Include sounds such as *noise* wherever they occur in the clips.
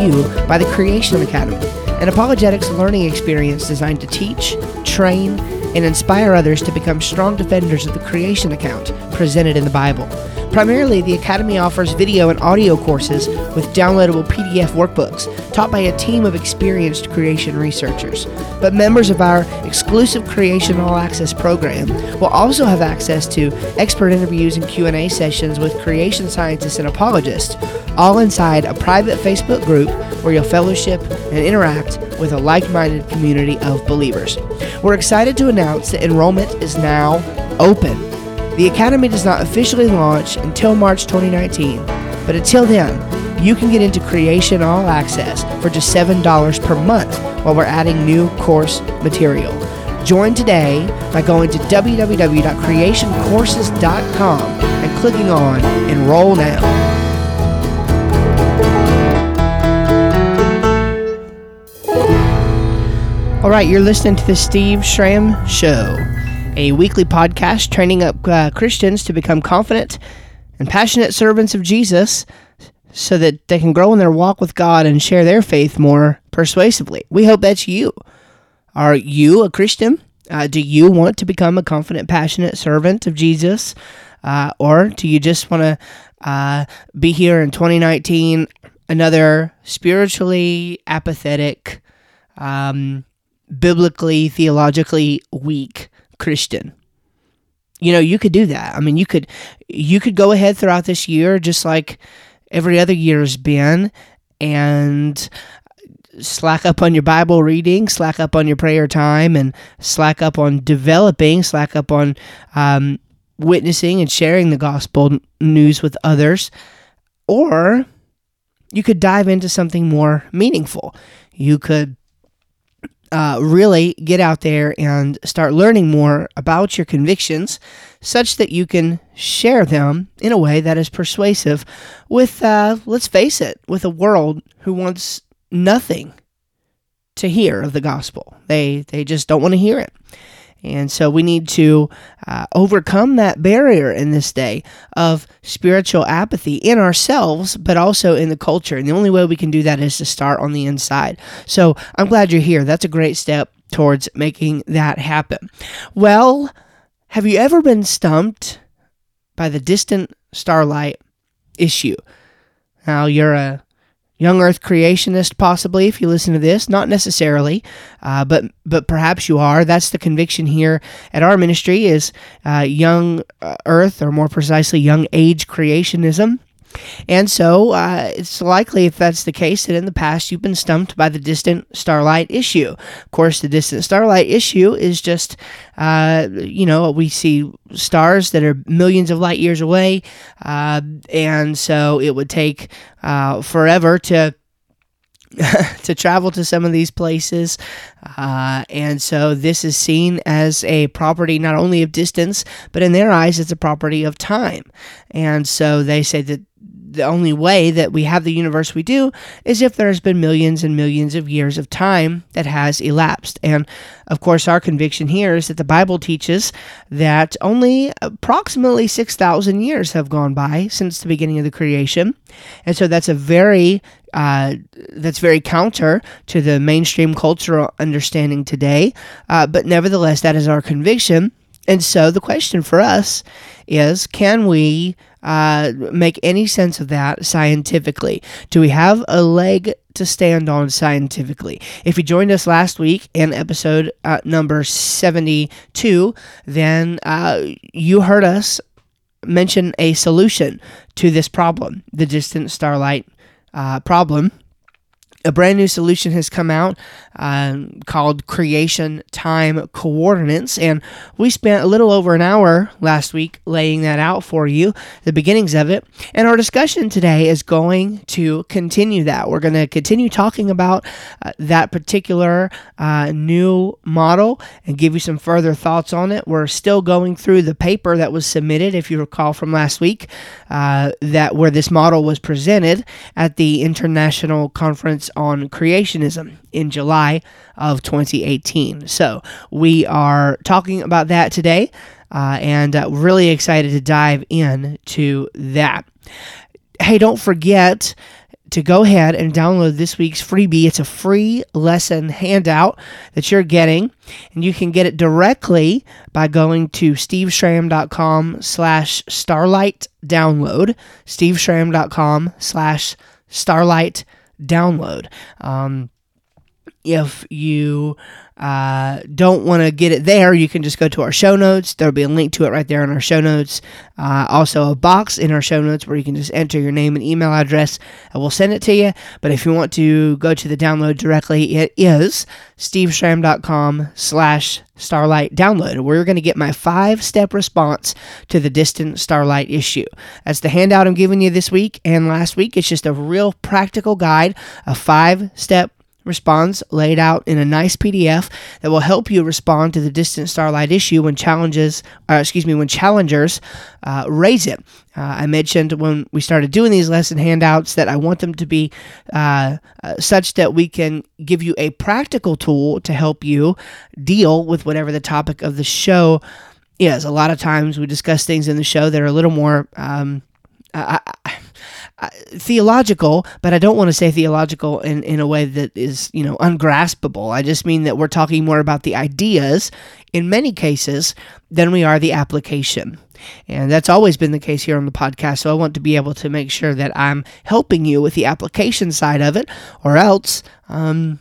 you by the Creation Academy, an apologetics learning experience designed to teach, train, and inspire others to become strong defenders of the creation account presented in the Bible. Primarily, the Academy offers video and audio courses with downloadable PDF workbooks taught by a team of experienced creation researchers. But members of our exclusive Creation All Access program will also have access to expert interviews and Q&A sessions with creation scientists and apologists, all inside a private Facebook group where you'll fellowship and interact with a like-minded community of believers. We're excited to announce that enrollment is now open. The Academy does not officially launch until March 2019, but until then, you can get into Creation All Access for just $7 per month while we're adding new course material. Join today by going to www.creationcourses.com and clicking on Enroll Now. All right, you're listening to the Steve Schramm Show a weekly podcast training up uh, Christians to become confident and passionate servants of Jesus so that they can grow in their walk with God and share their faith more persuasively. We hope that's you. Are you a Christian? Uh, do you want to become a confident, passionate servant of Jesus? Uh, or do you just want to uh, be here in 2019, another spiritually apathetic, um, biblically, theologically weak Christian. You know, you could do that. I mean, you could you could go ahead throughout this year just like every other year has been and slack up on your Bible reading, slack up on your prayer time, and slack up on developing, slack up on um, witnessing and sharing the gospel news with others. Or you could dive into something more meaningful. You could uh, really get out there and start learning more about your convictions such that you can share them in a way that is persuasive with, uh, let's face it, with a world who wants nothing to hear of the gospel. They, they just don't want to hear it. And so we need to uh, overcome that barrier in this day of spiritual apathy in ourselves, but also in the culture. And the only way we can do that is to start on the inside. So I'm glad you're here. That's a great step towards making that happen. Well, have you ever been stumped by the distant starlight issue? Now, you're a young earth creationist possibly if you listen to this. Not necessarily uh, but but perhaps you are. That's the conviction here at our ministry is uh, young uh, earth or more precisely young age creationism and so uh, it's likely, if that's the case, that in the past you've been stumped by the distant starlight issue. Of course, the distant starlight issue is just, uh, you know, we see stars that are millions of light years away, uh, and so it would take uh, forever to. *laughs* to travel to some of these places. Uh, and so this is seen as a property not only of distance, but in their eyes, it's a property of time. And so they say that the only way that we have the universe we do is if there's been millions and millions of years of time that has elapsed. And of course, our conviction here is that the Bible teaches that only approximately 6,000 years have gone by since the beginning of the creation. And so that's a very uh, that's very counter to the mainstream cultural understanding today. Uh, but nevertheless, that is our conviction. And so the question for us is can we uh, make any sense of that scientifically? Do we have a leg to stand on scientifically? If you joined us last week in episode uh, number 72, then uh, you heard us mention a solution to this problem, the distant starlight uh, problem a brand new solution has come out um, called Creation Time Coordinates, and we spent a little over an hour last week laying that out for you, the beginnings of it. And our discussion today is going to continue that. We're going to continue talking about uh, that particular uh, new model and give you some further thoughts on it. We're still going through the paper that was submitted, if you recall from last week, uh, that where this model was presented at the International Conference on creationism in July of 2018. So we are talking about that today uh, and uh, really excited to dive in to that. Hey, don't forget to go ahead and download this week's freebie. It's a free lesson handout that you're getting, and you can get it directly by going to steveschramm.com slash starlight download, steveschramm.com slash starlight download. Um, if you uh, don't want to get it there, you can just go to our show notes. There'll be a link to it right there in our show notes. Uh, also, a box in our show notes where you can just enter your name and email address, and we'll send it to you. But if you want to go to the download directly, it is steveschramm.com slash starlight download. We're going to get my five step response to the distant starlight issue. That's the handout I'm giving you this week and last week. It's just a real practical guide, a five step response laid out in a nice PDF that will help you respond to the distant starlight issue when challenges, uh, excuse me, when challengers uh, raise it. Uh, I mentioned when we started doing these lesson handouts that I want them to be uh, uh, such that we can give you a practical tool to help you deal with whatever the topic of the show is. A lot of times we discuss things in the show that are a little more. Um, I, I, theological, but I don't want to say theological in, in a way that is, you know, ungraspable. I just mean that we're talking more about the ideas in many cases than we are the application. And that's always been the case here on the podcast. So I want to be able to make sure that I'm helping you with the application side of it, or else um,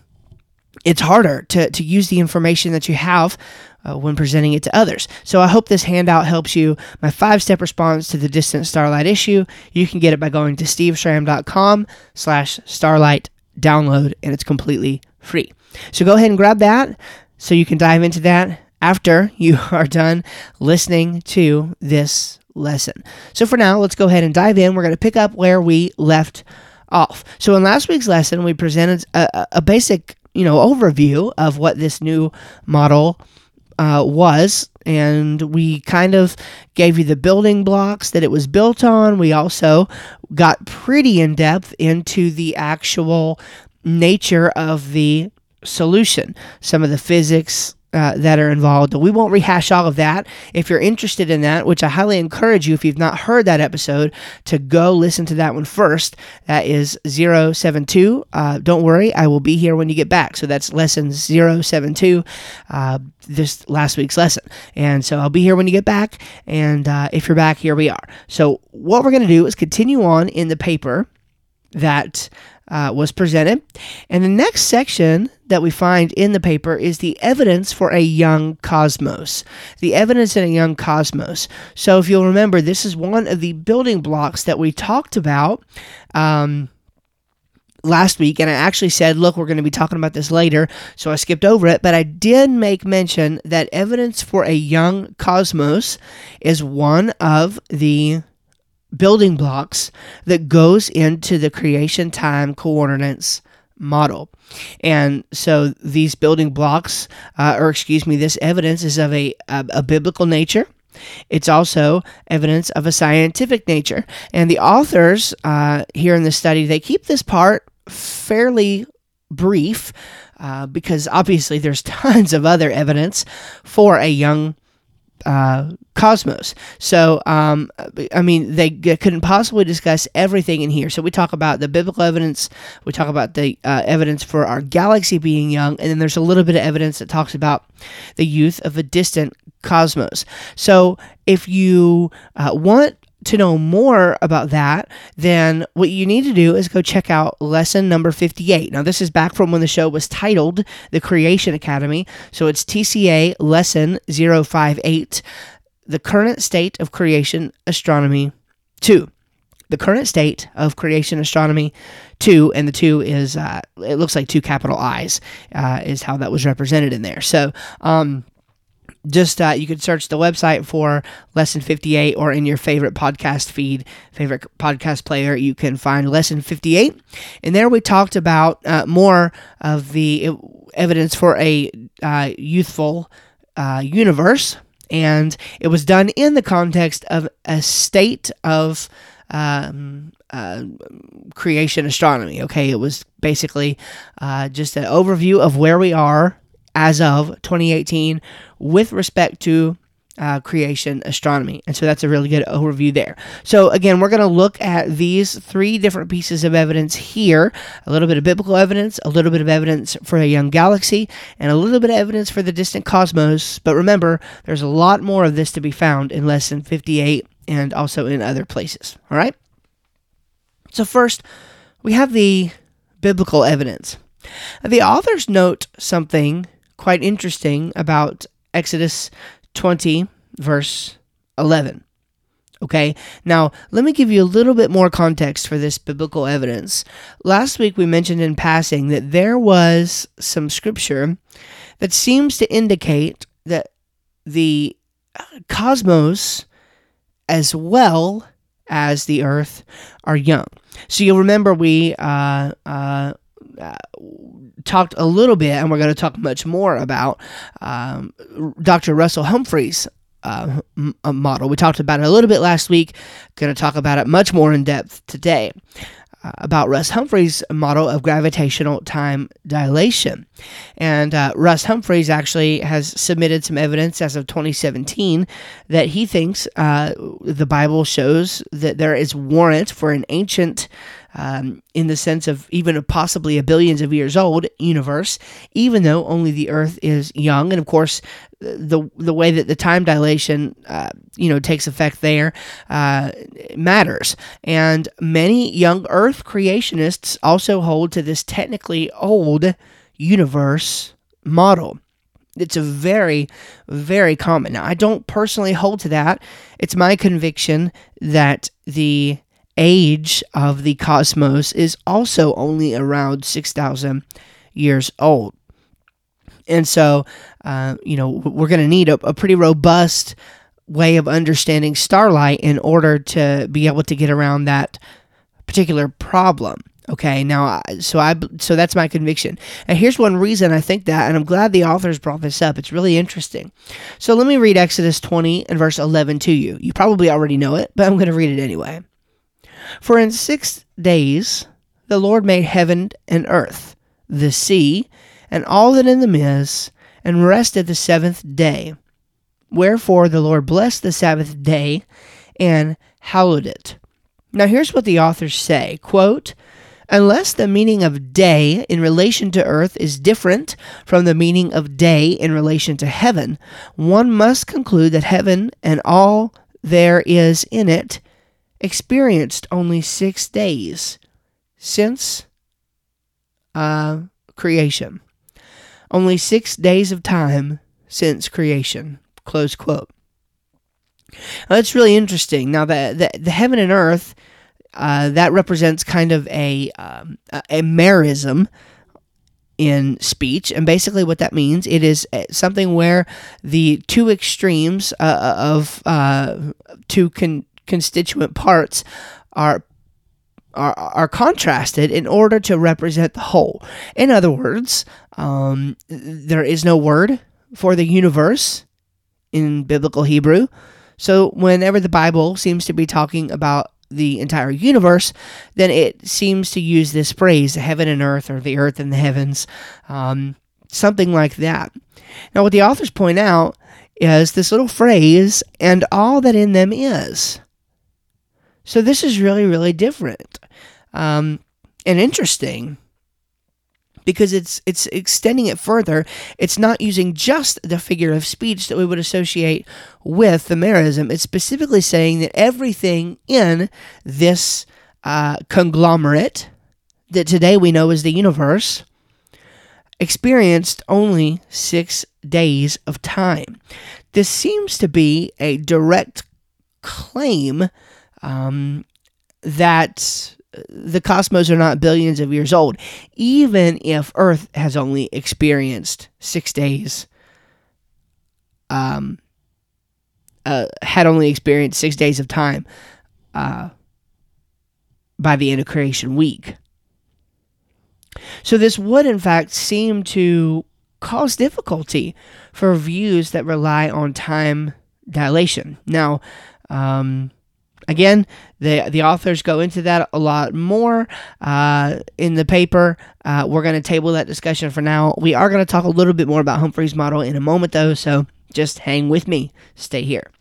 it's harder to, to use the information that you have uh, when presenting it to others. So I hope this handout helps you. My five step response to the distant starlight issue. You can get it by going to steveschramm.com slash starlight download, and it's completely free. So go ahead and grab that so you can dive into that after *laughs* you are done listening to this lesson. So for now, let's go ahead and dive in. We're going to pick up where we left off. So in last week's lesson, we presented a, a basic, you know, overview of what this new model uh, was, and we kind of gave you the building blocks that it was built on. We also got pretty in depth into the actual nature of the solution, some of the physics, uh, that are involved. We won't rehash all of that. If you're interested in that, which I highly encourage you, if you've not heard that episode, to go listen to that one first. That is 072. Uh, don't worry, I will be here when you get back. So that's lesson 072, uh, this last week's lesson. And so I'll be here when you get back. And uh, if you're back, here we are. So what we're going to do is continue on in the paper that uh, was presented. And the next section that we find in the paper is the evidence for a young cosmos. The evidence in a young cosmos. So, if you'll remember, this is one of the building blocks that we talked about. Um, last week and I actually said, look, we're going to be talking about this later, so I skipped over it, but I did make mention that evidence for a young cosmos is one of the building blocks that goes into the creation time coordinates model. And so these building blocks, uh, or excuse me, this evidence is of a, a, a biblical nature. It's also evidence of a scientific nature. And the authors uh, here in the study, they keep this part fairly brief uh, because obviously there's *laughs* tons of other evidence for a young uh, cosmos. So, um, I mean, they couldn't possibly discuss everything in here. So, we talk about the biblical evidence, we talk about the uh, evidence for our galaxy being young, and then there's a little bit of evidence that talks about the youth of a distant cosmos. So, if you uh, want to know more about that, then what you need to do is go check out lesson number 58. Now, this is back from when the show was titled The Creation Academy. So it's TCA lesson 058, The Current State of Creation Astronomy 2. The current state of creation astronomy 2, and the 2 is, uh, it looks like two capital I's, uh, is how that was represented in there. So, um, just uh, you could search the website for lesson 58 or in your favorite podcast feed favorite podcast player you can find lesson 58 and there we talked about uh, more of the evidence for a uh, youthful uh, universe and it was done in the context of a state of um, uh, creation astronomy. Okay, it was basically uh, just an overview of where we are as of 2018 with respect to uh, creation astronomy. And so that's a really good overview there. So, again, we're going to look at these three different pieces of evidence here a little bit of biblical evidence, a little bit of evidence for a young galaxy, and a little bit of evidence for the distant cosmos. But remember, there's a lot more of this to be found in Lesson 58 and also in other places. All right? So, first, we have the biblical evidence. The authors note something quite interesting about Exodus 20, verse 11. Okay, now let me give you a little bit more context for this biblical evidence. Last week we mentioned in passing that there was some scripture that seems to indicate that the cosmos, as well as the earth, are young. So you'll remember we uh, uh, talked a little bit, and we're going to talk much more about um, Dr. Russell Humphreys. Uh, model. We talked about it a little bit last week. Going to talk about it much more in depth today. Uh, about Russ Humphreys' model of gravitational time dilation. And uh, Russ Humphreys actually has submitted some evidence as of 2017 that he thinks uh, the Bible shows that there is warrant for an ancient um, in the sense of even possibly a billions of years old universe, even though only the Earth is young. And of course, the the way that the time dilation uh, you know takes effect there uh, matters. And many young Earth creationists also hold to this technically old universe model. It's a very, very common. Now, I don't personally hold to that. It's my conviction that the age of the cosmos is also only around 6,000 years old. And so, uh, you know, we're going to need a, a pretty robust way of understanding starlight in order to be able to get around that particular problem. Okay, now so I so that's my conviction. And here's one reason I think that, and I'm glad the authors brought this up. It's really interesting. So let me read Exodus 20 and verse 11 to you. You probably already know it, but I'm going to read it anyway. For in six days the Lord made heaven and earth, the sea, and all that in them is, and rested the seventh day. Wherefore the Lord blessed the Sabbath day and hallowed it. Now here's what the authors say quote, Unless the meaning of day in relation to earth is different from the meaning of day in relation to heaven, one must conclude that heaven and all there is in it experienced only six days since uh, creation. Only six days of time since creation. Close quote. Now, that's really interesting. Now, the, the, the heaven and earth, uh, that represents kind of a, um, a merism in speech. And basically, what that means, it is uh, something where the two extremes uh, of uh, two con- constituent parts are are, are contrasted in order to represent the whole. In other words, um, there is no word for the universe in biblical Hebrew. So, whenever the Bible seems to be talking about the entire universe, then it seems to use this phrase, heaven and earth, or the earth and the heavens, um, something like that. Now, what the authors point out is this little phrase, and all that in them is. So this is really, really different um, and interesting because it's it's extending it further. It's not using just the figure of speech that we would associate with the merism. It's specifically saying that everything in this uh, conglomerate that today we know as the universe experienced only six days of time. This seems to be a direct claim um, that the cosmos are not billions of years old, even if Earth has only experienced six days. Um, uh, had only experienced six days of time uh, by the end of creation week. So, this would in fact seem to cause difficulty for views that rely on time dilation. Now, um, Again, the the authors go into that a lot more uh, in the paper. Uh, we're going to table that discussion for now. We are going to talk a little bit more about Humphrey's model in a moment, though. So Just hang with me. Stay here.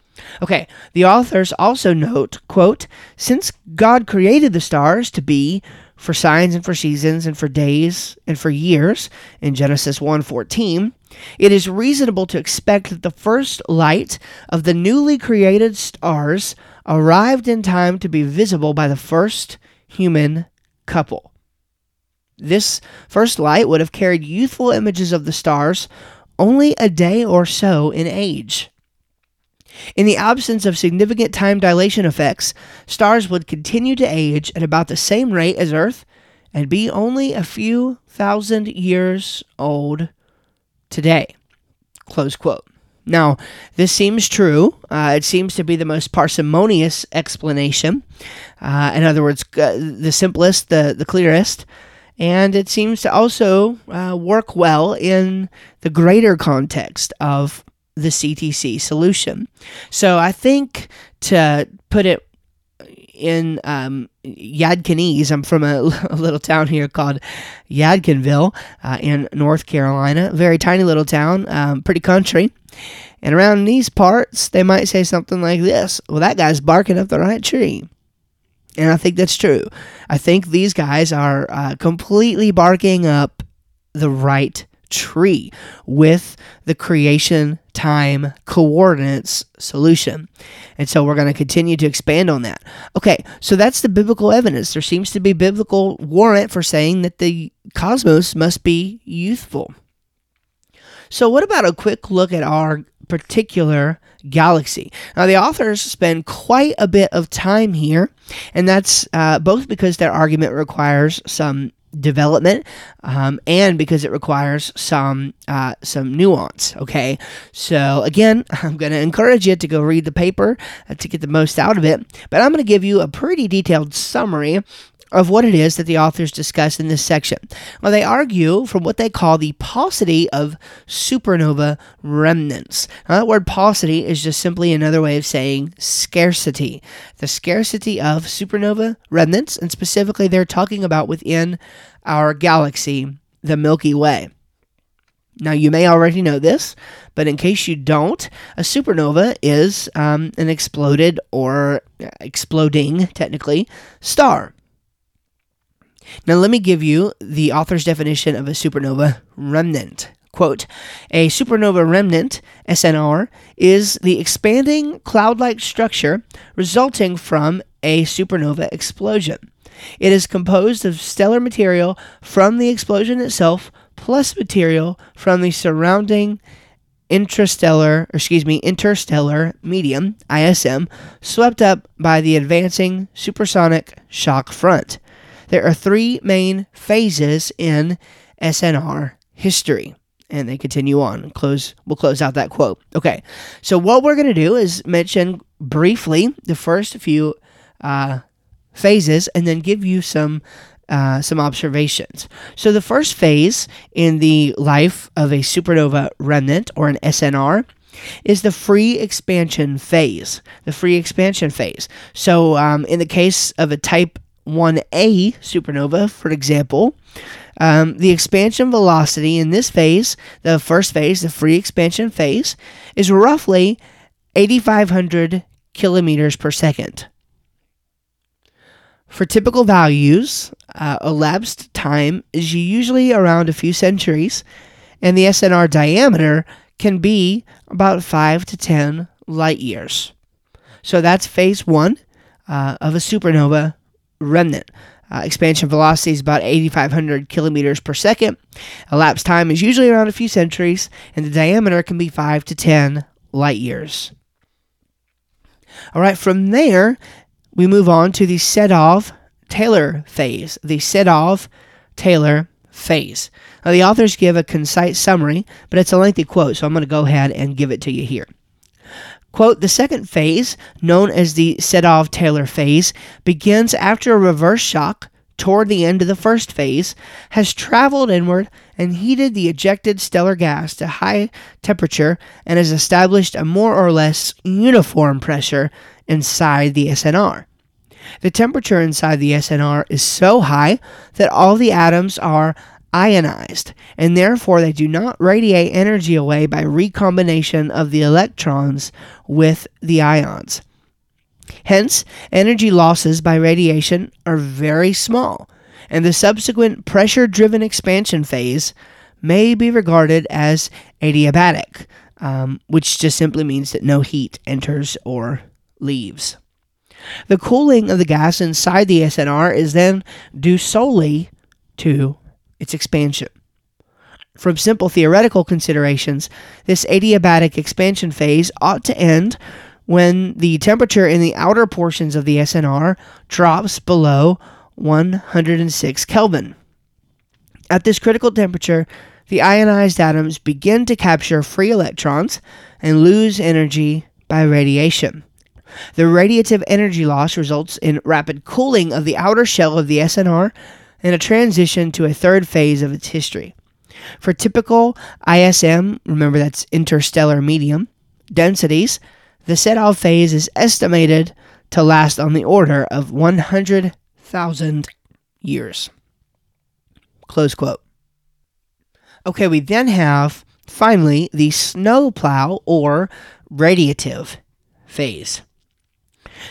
Okay, the authors also note, quote, since God created the stars to be for signs and for seasons and for days and for years in Genesis 1:14, it is reasonable to expect that the first light of the newly created stars arrived in time to be visible by the first human couple. This first light would have carried youthful images of the stars only a day or so in age. In the absence of significant time dilation effects, stars would continue to age at about the same rate as Earth and be only a few thousand years old today. Close quote. Now, this seems true. Uh, it seems to be the most parsimonious explanation. Uh, in other words, uh, the simplest, the, the clearest. And it seems to also uh, work well in the greater context of the CTC solution. So I think to put it in um, Yadkinese, I'm from a, *laughs* a, little town here called Yadkinville uh, in North Carolina. Very tiny little town, um, pretty country. And around these parts, they might say something like this Well, that guy's barking up the right tree. And I think that's true. I think these guys are uh, completely barking up the right tree with the creation time coordinates solution. And so we're going to continue to expand on that. Okay, so that's the biblical evidence. There seems to be biblical warrant for saying that the cosmos must be youthful. So, what about a quick look at our particular galaxy. Now, the authors spend quite a bit of time here, and that's uh, both because their argument requires some development um, and because it requires some uh, some nuance okay? So again *laughs* i'm going to encourage you to go read the paper uh, to get the most out of it but i'm going to give you a pretty detailed summary of what it is that the authors discuss in this section. Well, they argue from what they call the paucity of supernova remnants. Now, that word paucity is just simply another way of saying scarcity. The scarcity of supernova remnants, and specifically, they're talking about within our galaxy, the Milky Way. Now, you may already know this, but in case you don't, a supernova is um, an exploded or exploding, technically, star. Now, let me give you the author's definition of a supernova remnant. Quote, a supernova remnant, SNR, is the expanding cloud like structure resulting from a supernova explosion. It is composed of stellar material from the explosion itself plus material from the surrounding interstellar, excuse me, interstellar medium, ISM, swept up by the advancing supersonic shock front. There are three main phases in SNR history. And they continue on. Close. We'll close out that quote. Okay. So what we're going to do is mention briefly the first few uh, phases, and then give you some uh, some observations. So the first phase in the life of a supernova remnant or an SNR is the free expansion phase. The free expansion phase. So um, in the case of a type 1A supernova, for example, um, the expansion velocity in this phase, the first phase, the free expansion phase, is roughly 8,500 kilometers per second. For typical values, uh, elapsed time is usually around a few centuries, and the SNR diameter can be about 5 to 10 light years. So that's phase one uh, of a supernova remnant. Uh, expansion velocity is about 8,500 kilometers per second. Elapsed time is usually around a few centuries, and the diameter can be 5 to 10 light years. All right, from there, we move on to the Sedov Taylor phase. The Sedov Taylor phase. Now, the authors give a concise summary, but it's a lengthy quote, so I'm going to go ahead and give it to you here. Quote, the second phase, known as the Sedov Taylor phase, begins after a reverse shock toward the end of the first phase, has traveled inward and heated the ejected stellar gas to high temperature and has established a more or less uniform pressure inside the SNR. The temperature inside the SNR is so high that all the atoms are ionized, and therefore they do not radiate energy away by recombination of the electrons with the ions. Hence, energy losses by radiation are very small, and the subsequent pressure driven expansion phase may be regarded as adiabatic, um, which just simply means that no heat enters or leaves. The cooling of the gas inside the SNR is then due solely to its expansion. From simple theoretical considerations, this adiabatic expansion phase ought to end when the temperature in the outer portions of the SNR drops below 106 Kelvin. At this critical temperature, the ionized atoms begin to capture free electrons and lose energy by radiation. The radiative energy loss results in rapid cooling of the outer shell of the SNR and a transition to a third phase of its history. For typical ISM, remember that's interstellar medium, densities, the Sedov phase is estimated to last on the order of 100,000 years. Close quote. Okay, we then have finally the snowplow or radiative phase.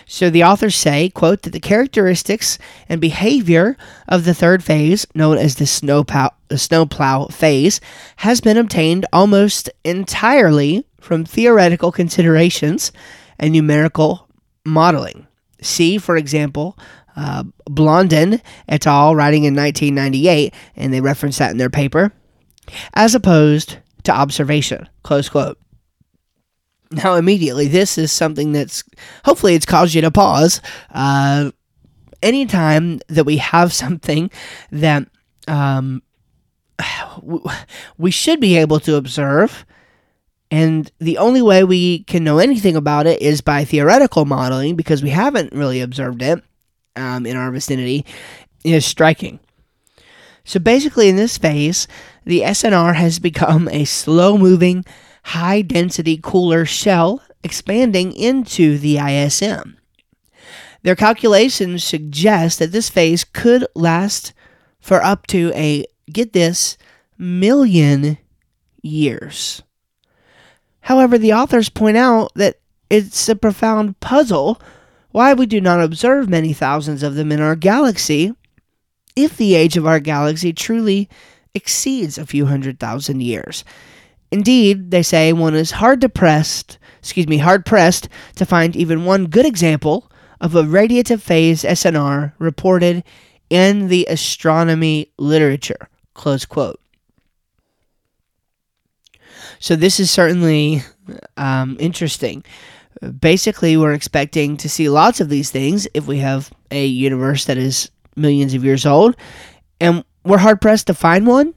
So the authors say, quote, that the characteristics and behavior of the third phase, known as the snowplow, the snowplow phase, has been obtained almost entirely from theoretical considerations and numerical modeling. See, for example, uh, Blondin et al. writing in 1998, and they reference that in their paper, as opposed to observation. Close quote. Now, immediately, this is something that's hopefully it's caused you to pause. Uh, anytime that we have something that um, *sighs* we should be able to observe, and the only way we can know anything about it is by theoretical modeling because we haven't really observed it um, in our vicinity, is striking. So basically, in this phase, the SNR has become a slow moving, high density cooler shell expanding into the ISM. Their calculations suggest that this phase could last for up to a, get this, million years. However, the authors point out that it's a profound puzzle why we do not observe many thousands of them in our galaxy if the age of our galaxy truly exceeds a few hundred thousand years. Indeed, they say one is hard to pressed, excuse me, hard pressed to find even one good example of a radiative phase SNR reported in the astronomy literature. Close quote. So this is certainly um, interesting. Basically, we're expecting to see lots of these things if we have a universe that is millions of years old, and we're hard pressed to find one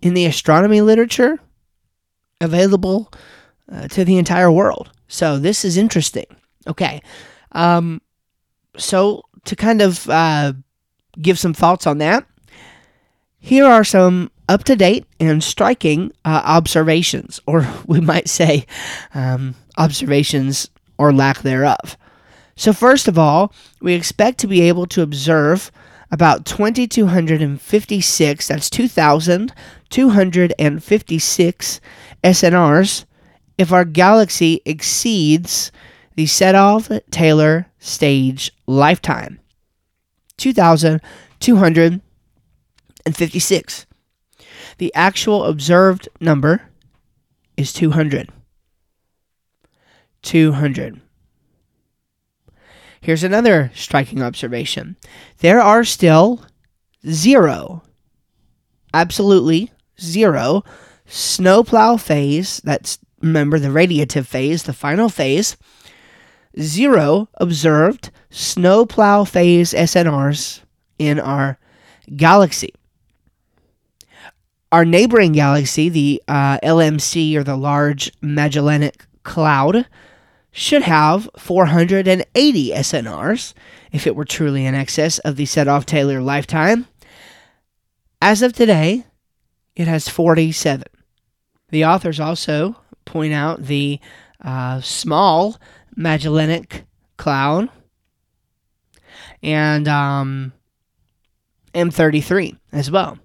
in the astronomy literature available uh, to the entire world. So this is interesting. Okay. Um, so to kind of uh, give some thoughts on that, here are some up to date and striking uh, observations, or *laughs* we might say um, observations or lack thereof. So, first of all, we expect to be able to observe about 2,256, that's 2,256 SNRs if our galaxy exceeds the Sedov Taylor stage lifetime. 2,256. The actual observed number is 200. 200. Here's another striking observation there are still zero, absolutely zero, snowplow phase, that's remember the radiative phase, the final phase, zero observed snowplow phase SNRs in our galaxy. Our neighboring galaxy, the uh, LMC or the Large Magellanic Cloud, should have 480 SNRs if it were truly in excess of the Sedov Taylor lifetime. As of today, it has 47. The authors also point out the uh, small Magellanic Cloud and um, M33 as well.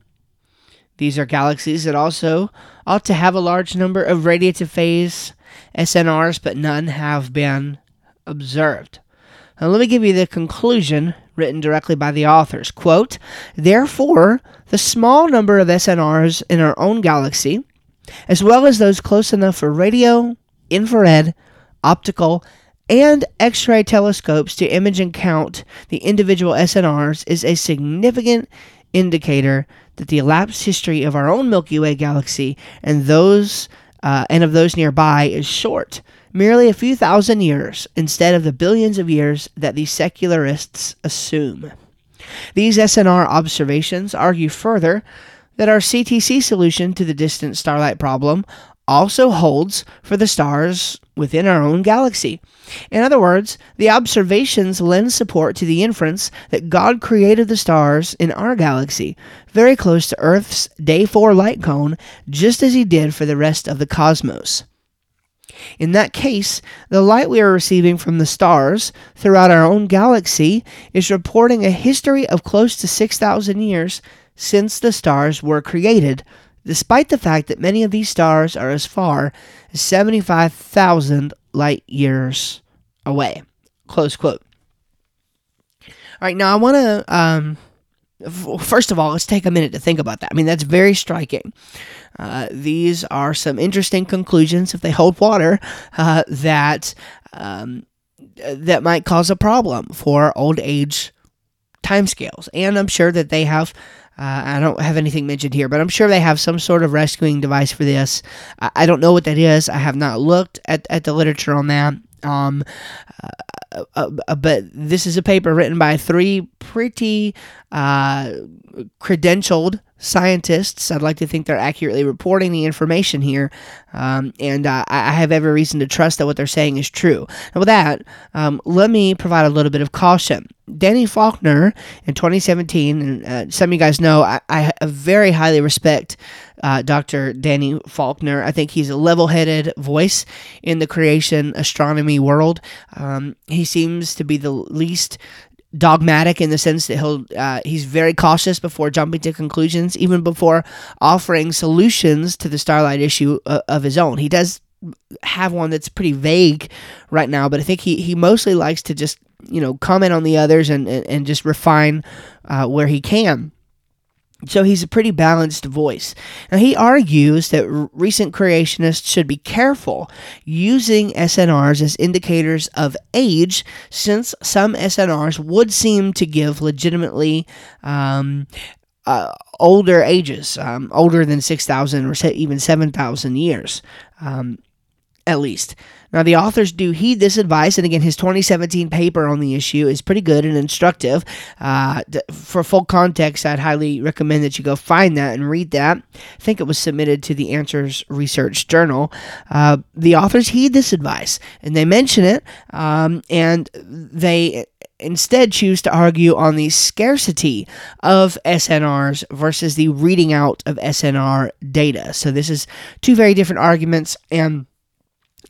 These are galaxies that also ought to have a large number of radiative phase SNRs, but none have been observed. Now, let me give you the conclusion written directly by the authors. Quote, Therefore, the small number of SNRs in our own galaxy, as well as those close enough for radio, infrared, optical, and X ray telescopes to image and count the individual SNRs, is a significant indicator that the elapsed history of our own Milky Way galaxy and those uh, and of those nearby is short, merely a few thousand years instead of the billions of years that the secularists assume. These SNR observations argue further that our CTC solution to the distant starlight problem also holds for the stars within our own galaxy. In other words, the observations lend support to the inference that God created the stars in our galaxy, very close to Earth's day 4 light cone, just as he did for the rest of the cosmos. In that case, the light we are receiving from the stars throughout our own galaxy is reporting a history of close to 6,000 years since the stars were created, despite the fact that many of these stars are as far as 75,000 light years away. Close quote. All right, now I want to, um, f- first of all, let's take a minute to think about that. I mean, that's very striking. Uh, these are some interesting conclusions, if they hold water, uh, that um, that might cause a problem for old age timescales. And I'm sure that they have uh, I don't have anything mentioned here, but I'm sure they have some sort of rescuing device for this. I, I don't know what that is. I have not looked at, at the literature on that. Um, uh, uh, uh but this is a paper written by three pretty uh, credentialed scientists. I'd like to think they're accurately reporting the information here, um, and uh, I have every reason to trust that what they're saying is true. And with that, um, let me provide a little bit of caution. Danny Faulkner in 2017, and uh, some of you guys know I, I very highly respect uh, Dr. Danny Faulkner. I think he's a level headed voice in the creation astronomy world. Um, he seems to be the least dogmatic in the sense that he'll uh, he's very cautious before jumping to conclusions, even before offering solutions to the starlight issue uh, of his own. He does have one that's pretty vague right now, but I think he, he mostly likes to just you know comment on the others and and, and just refine uh, where he can. So he's a pretty balanced voice. Now he argues that recent creationists should be careful using SNRs as indicators of age, since some SNRs would seem to give legitimately um, uh, older ages, um, older than 6,000 or even 7,000 years, um, at least. Now, the authors do heed this advice, and again, his 2017 paper on the issue is pretty good and instructive. Uh, for full context, I'd highly recommend that you go find that and read that. I think it was submitted to the Answers Research Journal. Uh, the authors heed this advice, and they mention it, um, and they instead choose to argue on the scarcity of SNRs versus the reading out of SNR data. So, this is two very different arguments, and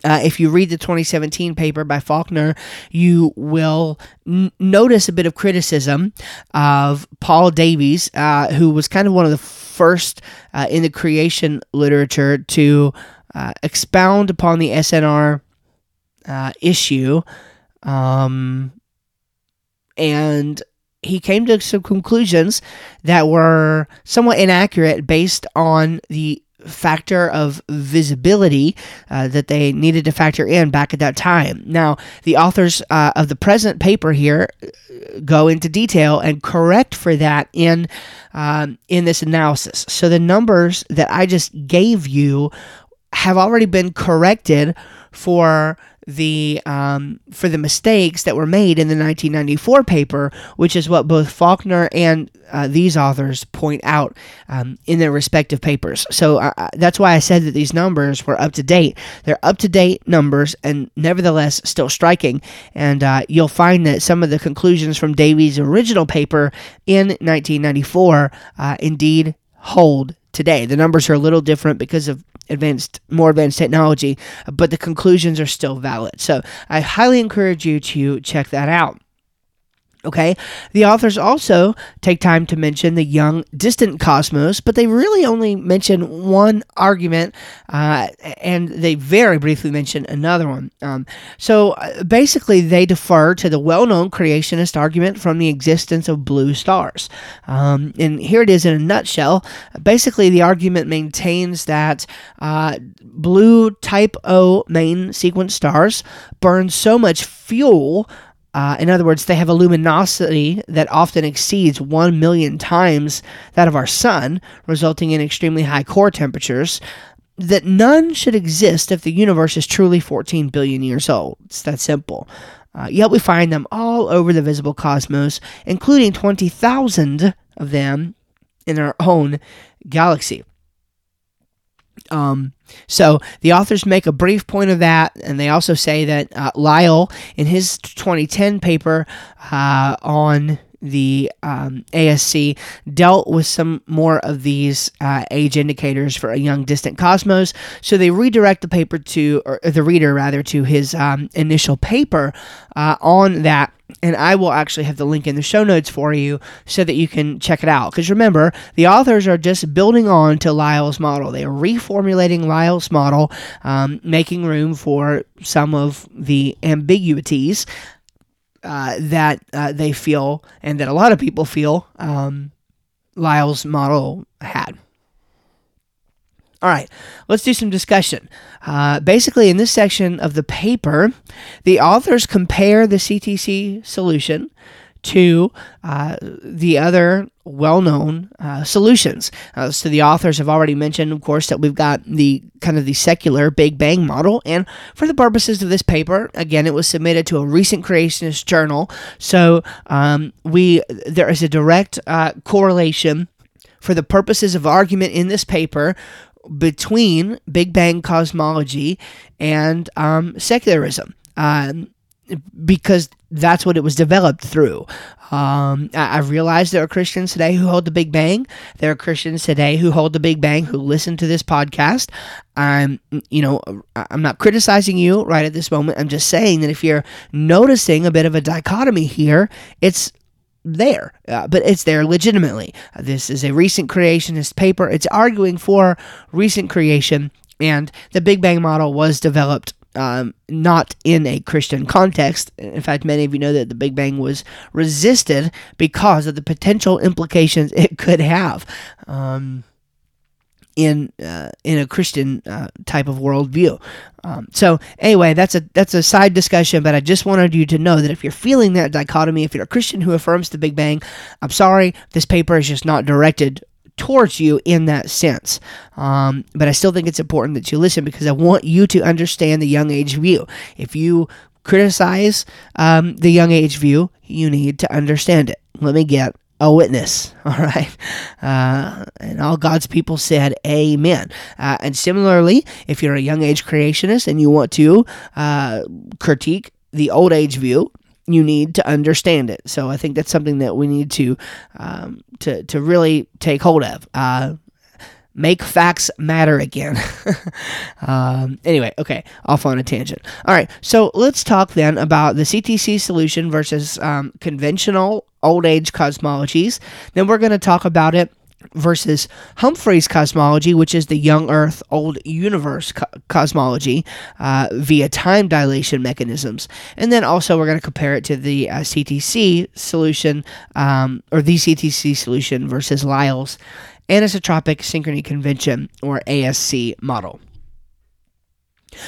uh, if you read the 2017 paper by Faulkner, you will n- notice a bit of criticism of Paul Davies, uh, who was kind of one of the first uh, in the creation literature to uh, expound upon the SNR uh, issue. Um, and he came to some conclusions that were somewhat inaccurate based on the factor of visibility uh, that they needed to factor in back at that time. Now, the authors uh, of the present paper here uh, go into detail and correct for that in um, in this analysis. So the numbers that I just gave you have already been corrected for the um, for the mistakes that were made in the 1994 paper, which is what both Faulkner and uh, these authors point out um, in their respective papers. So uh, uh, that's why I said that these numbers were up to date. They're up to date numbers, and nevertheless still striking. And uh, you'll find that some of the conclusions from Davies' original paper in 1994 uh, indeed hold today. The numbers are a little different because of advanced, more advanced technology, but the conclusions are still valid. So I highly encourage you to check that out. Okay, the authors also take time to mention the young, distant cosmos, but they really only mention one argument, uh, and they very briefly mention another one. Um, so uh, basically, they defer to the well known creationist argument from the existence of blue stars. Um, and here it is in a nutshell. Basically, the argument maintains that uh, blue type O main sequence stars burn so much fuel uh, in other words, they have a luminosity that often exceeds 1 million times that of our sun, resulting in extremely high core temperatures. That none should exist if the universe is truly 14 billion years old. It's that simple. Uh, yet we find them all over the visible cosmos, including 20,000 of them in our own galaxy. Um, so the authors make a brief point of that, and they also say that uh, Lisle, in his 2010 paper uh, on the um, ASC, dealt with some more of these uh, age indicators for a young distant cosmos. So they redirect the paper to, or the reader rather, to his um, initial paper uh, on that and I will actually have the link in the show notes for you so that you can check it out. Because remember, the authors are just building on to Lisle's model. They are reformulating Lisle's model, um, making room for some of the ambiguities uh, that uh, they feel and that a lot of people feel um, Lisle's model had. All right, let's do some discussion. Uh, basically, in this section of the paper, the authors compare the CTC solution to uh, the other well known uh, solutions. Uh, so, the authors have already mentioned, of course, that we've got the kind of the secular Big Bang model. And for the purposes of this paper, again, it was submitted to a recent creationist journal. So, um, we there is a direct uh, correlation for the purposes of argument in this paper between Big Bang cosmology and um, secularism. Um, because that's what it was developed through. Um, I, I realize there are Christians today who hold the Big Bang. There are Christians today who hold the Big Bang who listen to this podcast. I'm, you know, I'm not criticizing you right at this moment. I'm just saying that if you're noticing a bit of a dichotomy here, it's there, uh, but it's there legitimately. This is a recent creationist paper. It's arguing for recent creation, and the Big Bang model was developed um, not in a Christian context. In fact, many of you know that the Big Bang was resisted because of the potential implications it could have. Um, in uh, in a Christian uh, type of worldview. Um, so anyway, that's a that's a side discussion, but I just wanted you to know that if you're feeling that dichotomy, if you're a Christian who affirms the Big Bang, I'm sorry, this paper is just not directed towards you in that sense. Um, but I still think it's important that you listen because I want you to understand the young age view. If you criticize um, the young age view, you need to understand it. Let me get a witness. *laughs* All right. Uh, and all God's people said, Amen. Uh, and similarly, if you're a young age creationist and you want to uh, critique the old age view, you need to understand it. So I think that's something that we need to um, to to really take hold of. Uh, make facts matter again. *laughs* um, anyway, okay, off on a tangent. All right, so let's talk then about the CTC solution versus um, conventional old age cosmologies. Then we're going to talk about it versus Humphreys cosmology, which is the young Earth, old universe co- cosmology uh, via time dilation mechanisms. And then also we're going to compare it to the uh, CTC solution, um, or the CTC solution versus Lisle's anisotropic synchrony convention, or ASC model.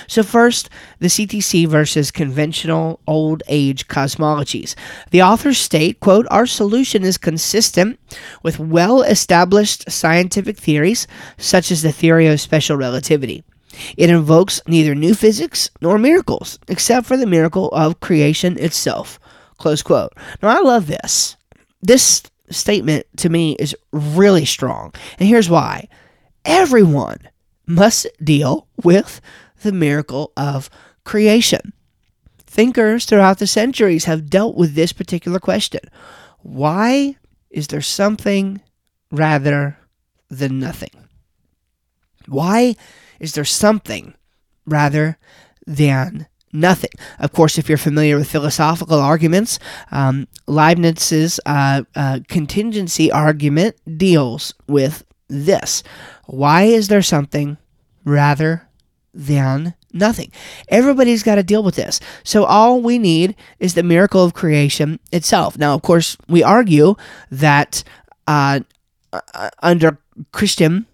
So, first, the CTC versus conventional old age cosmologies. The authors state, quote, Our solution is consistent with well established scientific theories, such as the theory of special relativity. It invokes neither new physics nor miracles, except for the miracle of creation itself. Close quote. Now, I love this. This statement to me is really strong. And here's why everyone must deal with the miracle of creation. Thinkers throughout the centuries have dealt with this particular question Why is there something rather than nothing? Why is there something rather than nothing. Of course, if you're familiar with philosophical arguments, um, Leibniz's uh, uh, contingency argument deals with this. Why is there something rather than nothing? Everybody's got to deal with this. So all we need is the miracle of creation itself. Now, of course, we argue that uh, uh under Christian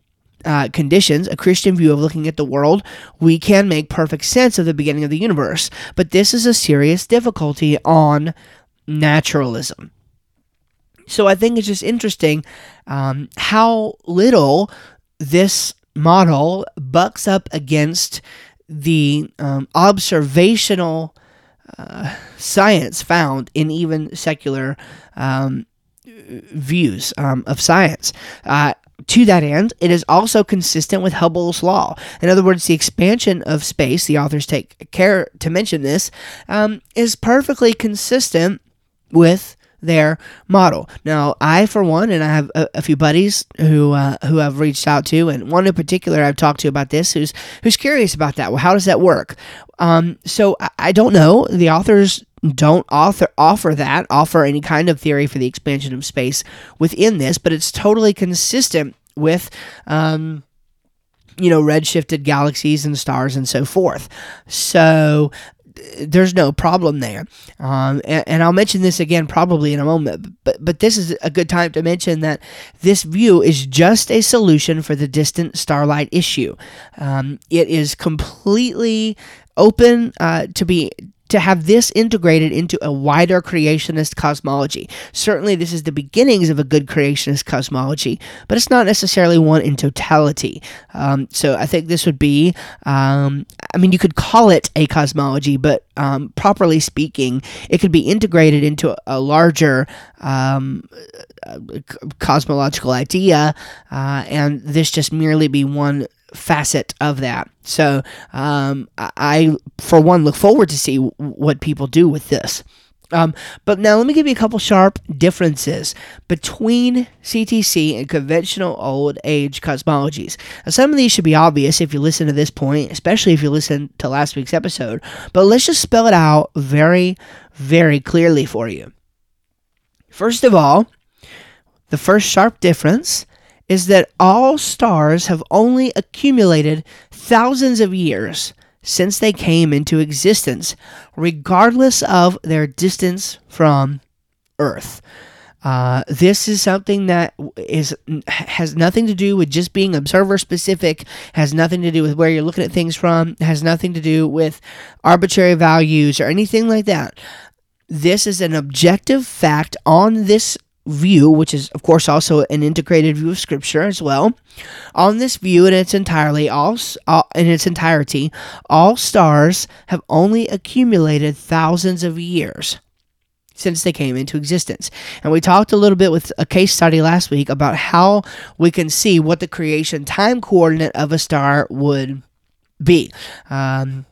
uh, conditions, a Christian view of looking at the world, we can make perfect sense of the beginning of the universe. But this is a serious difficulty on naturalism. So I think it's just interesting um, how little this model bucks up against the um, observational uh, science found in even secular um, views um, of science. Uh, to that end, it is also consistent with Hubble's law. In other words, the expansion of space, the authors take care to mention this, um, is perfectly consistent with their model. Now, I, for one, and I have a, a few buddies who uh, who I've reached out to, and one in particular I've talked to about this, who's who's curious about that. Well, how does that work? Um, so I, I don't know. The authors don't author offer that offer any kind of theory for the expansion of space within this, but it's totally consistent with. Um, you know, redshifted galaxies and stars and so forth. So there's no problem there. Um, and, and, I'll mention this again probably in a moment, but, but this is a good time to mention that this view is just a solution for the distant starlight issue. Um, it is completely open uh, to be to have this integrated into a wider creationist cosmology. Certainly, this is the beginnings of a good creationist cosmology, but it's not necessarily one in totality. Um, so I think this would be, um, I mean, you could call it a cosmology, but um, properly speaking, it could be integrated into a larger um, uh, cosmological idea, uh, and this just merely be one facet of that. So um, I, for one, look forward to see what people do with this. Um, but now let me give you a couple sharp differences between CTC and conventional old age cosmologies. Now, some of these should be obvious if you listen to this point, especially if you listen to last week's episode. But let's just spell it out very, very clearly for you. First of all, the first sharp difference is that all stars have only accumulated thousands of years since they came into existence, regardless of their distance from Earth. Uh, this is something that is has nothing to do with just being observer specific. Has nothing to do with where you're looking at things from. Has nothing to do with arbitrary values or anything like that. This is an objective fact on this view, which is of course also an integrated view of Scripture as well. On this view, in its entirely, all, all in its entirety, all stars have only accumulated thousands of years since they came into existence. And we talked a little bit with a case study last week about how we can see what the creation time coordinate of a star would be. Um,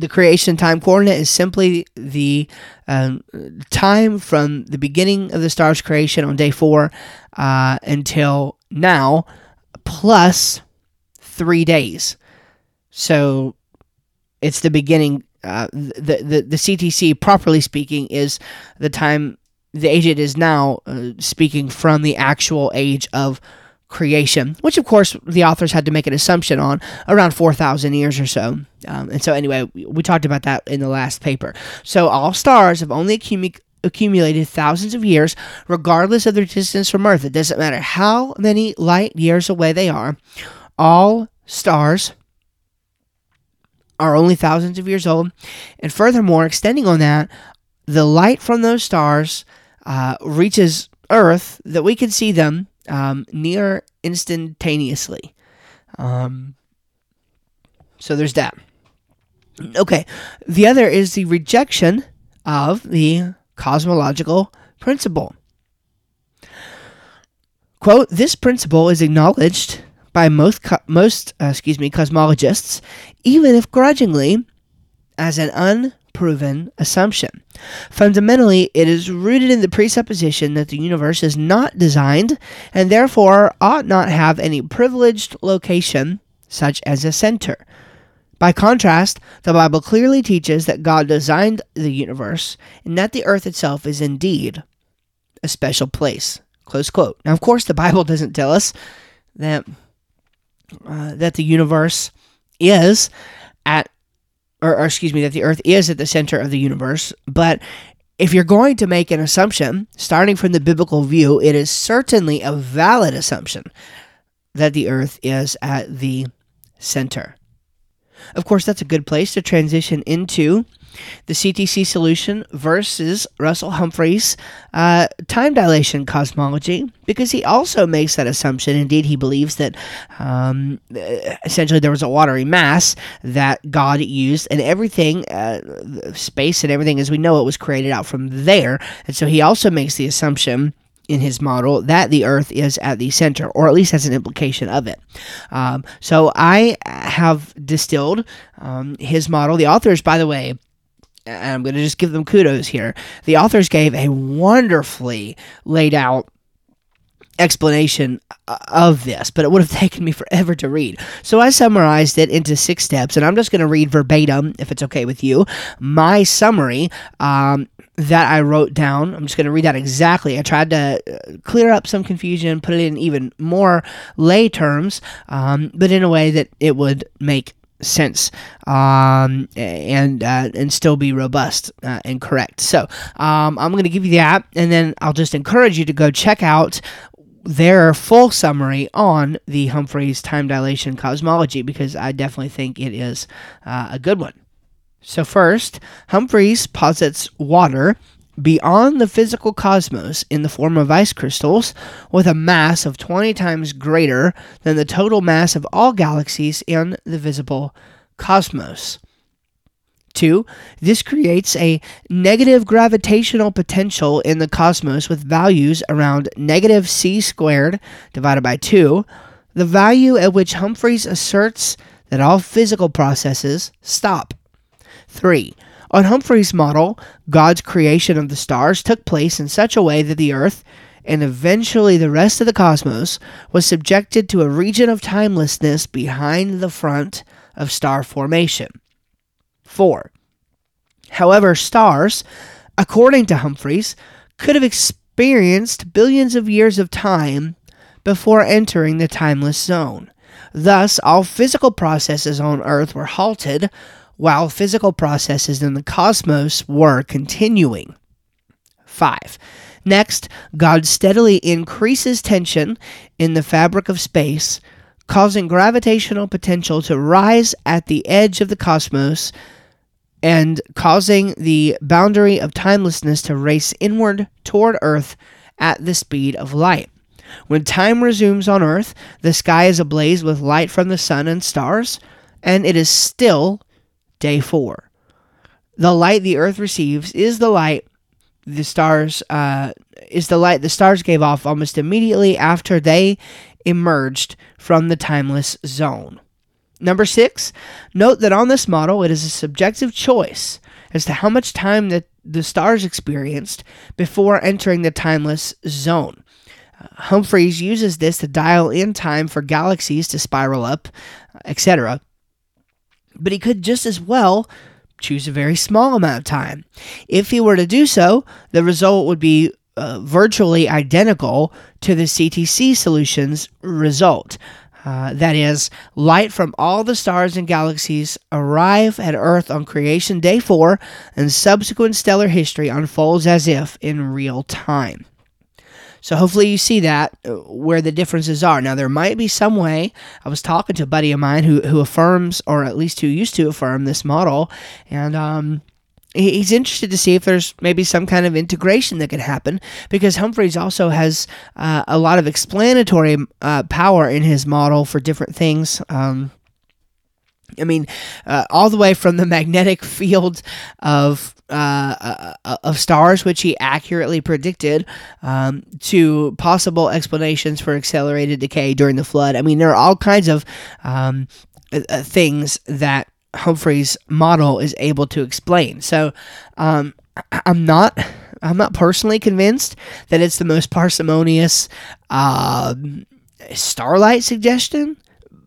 the creation time coordinate is simply the um, time from the beginning of the star's creation on day four uh, until now, plus three days. So it's the beginning. Uh, the, the the CTC, properly speaking, is the time the age it is now, uh, speaking from the actual age of creation, which of course the authors had to make an assumption on around 4,000 years or so. Um, and so, anyway, we, talked about that in the last paper. So, all stars have only accumulated accumulated thousands of years, regardless of their distance from Earth. It doesn't matter how many light years away they are. All stars are only thousands of years old. And furthermore, extending on that, the light from those stars uh, reaches Earth that we can see them um, near instantaneously. Um, so there's that. Okay, the other is the rejection of the cosmological principle. Quote, this principle is acknowledged by most, co- most uh, excuse me, cosmologists, even if grudgingly, as an un proven assumption. Fundamentally, it is rooted in the presupposition that the universe is not designed and therefore ought not have any privileged location, such as a center. By contrast, the Bible clearly teaches that God designed the universe and that the earth itself is indeed a special place. Close quote. Now, of course, the Bible doesn't tell us that uh, that the universe is at, or, or excuse me, that the earth is at the center of the universe. But if you're going to make an assumption, starting from the biblical view, it is certainly a valid assumption that the earth is at the center. Of course, that's a good place to transition into the CTC solution versus Russell Humphreys' uh, time dilation cosmology, because he also makes that assumption. Indeed, he believes that um, essentially there was a watery mass that God used, and everything, uh, space and everything as we know it, was created out from there. And so he also makes the assumption in his model that the Earth is at the center, or at least has an implication of it. Um, so I have distilled um, his model. The authors, by the way, and I'm going to just give them kudos here. The authors gave a wonderfully laid out explanation uh, of this, but it would have *laughs* taken me forever to read. So I summarized it into six steps, and I'm just going to read verbatim, if it's okay with you, my summary um, that I wrote down. I'm just going to read that exactly. I tried to uh, clear up some confusion, put it in even more lay terms, um, but in a way that it would make sense um, and uh, and still be robust uh, and correct. So um, I'm going to give you that, and then I'll just encourage you to go check out their full summary on the Humphreys time dilation cosmology because I definitely think it is uh, a good one. So, first, Humphreys posits water beyond the physical cosmos in the form of ice crystals with a mass of 20 times greater than the total mass of all galaxies in the visible cosmos. Two, this creates a negative gravitational potential in the cosmos with values around negative c squared divided by 2, the value at which Humphreys asserts that all physical processes stop. 3. On Humphreys' model, God's creation of the stars took place in such a way that the earth, and eventually the rest of the cosmos, was subjected to a region of timelessness behind the front of star formation. 4. However, stars, according to Humphreys, could have experienced billions of years of time before entering the timeless zone. Thus, all physical processes on Earth were halted while physical processes in the cosmos were continuing. 5. Next, God steadily increases tension in the fabric of space, causing gravitational potential to rise at the edge of the cosmos and causing the boundary of timelessness to race inward toward Earth at the speed of light. When time resumes on Earth, the sky is ablaze with light from the sun and stars, and it is still day four. The light the earth receives is the light the stars uh, is the light the stars gave off almost immediately after they emerged from the timeless zone. Number six, note that on this model it is a subjective choice as to how much time that the stars experienced before entering the timeless zone. Uh, Humphreys uses this to dial in time for galaxies to spiral up, etc but he could just as well choose a very small amount of time. If he were to do so, the result would be uh, virtually identical to the CTC solution's result. Uh, that is, light from all the stars and galaxies arrive at Earth on creation day four, and subsequent stellar history unfolds as if in real time. So hopefully you see that uh, where the differences are. Now there might be some way. I was talking to a buddy of mine who who affirms, or at least who used to affirm this model, and um, he's interested to see if there's maybe some kind of integration that could happen because Humphreys also has uh, a lot of explanatory uh, power in his model for different things. Um, I mean, uh, all the way from the *laughs* magnetic field of uh, uh, of stars, which he accurately predicted, um, to possible explanations for accelerated decay during the flood. I mean, there are all kinds of um, uh, uh, things that Humphreys' model is able to explain. So, um, I'm not. I'm not personally convinced that it's the most parsimonious uh, starlight suggestion,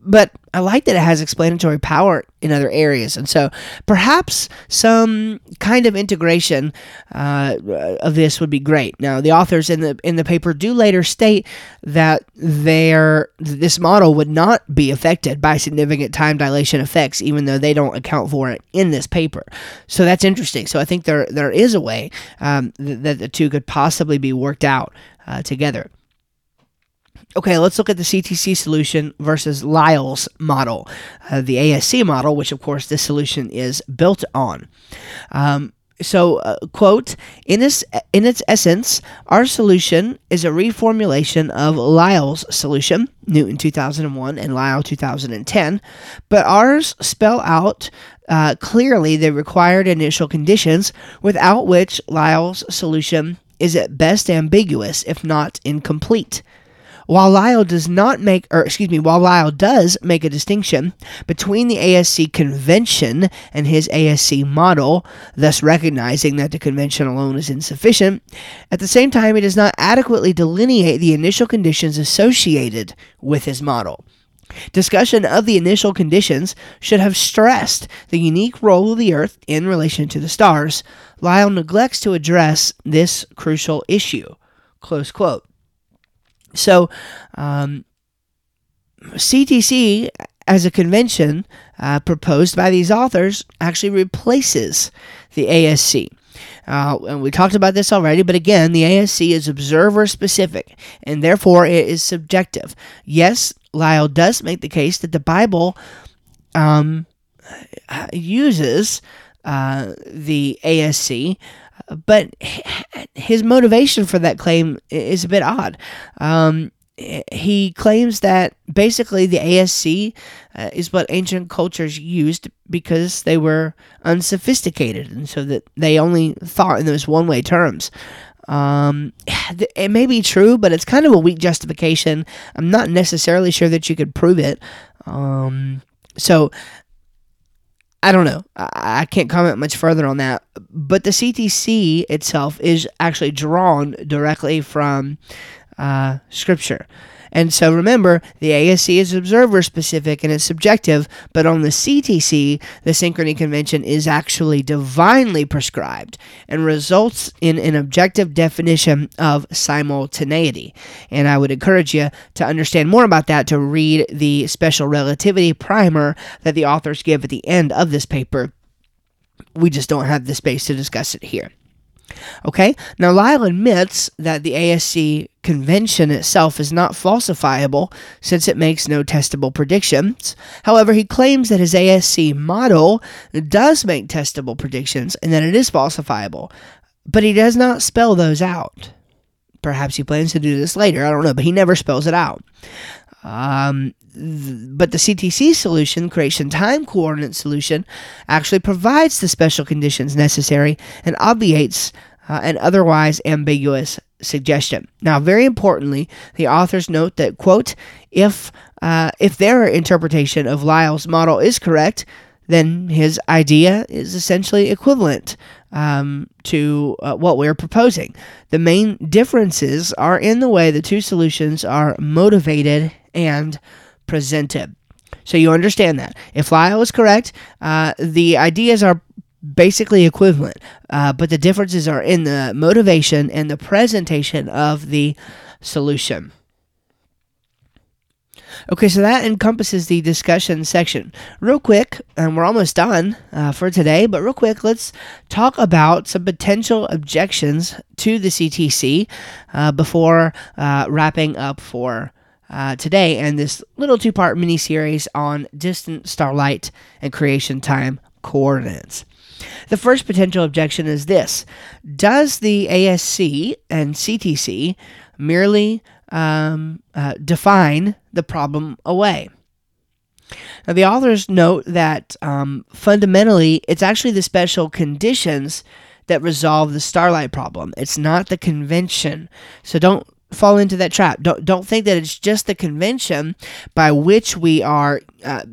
but I like that it has explanatory power in other areas. And so perhaps some kind of integration uh, of this would be great. Now, the authors in the in the paper do later state that their this model would not be affected by significant time dilation effects, even though they don't account for it in this paper. So that's interesting. So I think there there is a way um, that the two could possibly be worked out uh, together. Okay, let's look at the CTC solution versus Lisle's model, uh, the ASC model, which of course this solution is built on. Um, so, uh, quote, in its, in its essence, our solution is a reformulation of Lisle's solution, Newton 2001 and Lisle 2010, but ours spell out uh, clearly the required initial conditions without which Lisle's solution is at best ambiguous, if not incomplete. While Lisle does not make, or excuse me, while Lisle does make a distinction between the ASC convention and his ASC model, thus recognizing that the convention alone is insufficient, at the same time, he does not adequately delineate the initial conditions associated with his model. Discussion of the initial conditions should have stressed the unique role of the Earth in relation to the stars. Lisle neglects to address this crucial issue. Close quote. So, um, CTC as a convention uh, proposed by these authors actually replaces the ASC. Uh, and we talked about this already, but again, the ASC is observer specific and therefore it is subjective. Yes, Lisle does make the case that the Bible um, uses uh, the ASC but his motivation for that claim is a bit odd. Um, he claims that basically the ASC uh, is what ancient cultures used because they were unsophisticated, and so that they only thought in those one way terms. Um, *sighs* it may be true, but it's kind of a weak justification. I'm not necessarily sure that you could prove it. Um, so I don't know. I, can't comment much further on that. But the CTC itself is actually drawn directly from uh, Scripture. And so remember, the ASC is observer specific and it's subjective, but on the CTC, the Synchrony Convention is actually divinely prescribed and results in an objective definition of simultaneity. And I would encourage you to understand more about that to read the special relativity primer that the authors give at the end of this paper. We just don't have the space to discuss it here. Okay, now Lisle admits that the ASC convention itself is not falsifiable since it makes no testable predictions. However, he claims that his ASC model does make testable predictions and that it is falsifiable, but he does not spell those out. Perhaps he plans to do this later, I don't know, but he never spells it out. Um, th- but the CTC solution, creation time coordinate solution, actually provides the special conditions necessary and obviates uh, an otherwise ambiguous suggestion. Now, very importantly, the authors note that, quote, if, uh, if their interpretation of Lisle's model is correct, then his idea is essentially equivalent um, to uh, what we're proposing. The main differences are in the way the two solutions are motivated and presented. So you understand that. If Lisle is correct, uh, the ideas are basically equivalent, uh, but the differences are in the motivation and the presentation of the solution. Okay, so that encompasses the discussion section. Real quick, and we're almost done uh, for today, but real quick, let's talk about some potential objections to the CTC uh, before uh, wrapping up for uh, today and this little two part mini series on distant starlight and creation time coordinates. The first potential objection is this Does the ASC and CTC merely um, uh, define the problem away? Now, the authors note that um, fundamentally it's actually the special conditions that resolve the starlight problem. It's not the convention. So don't fall into that trap. Don't don't think that it's just the convention by which we are uh,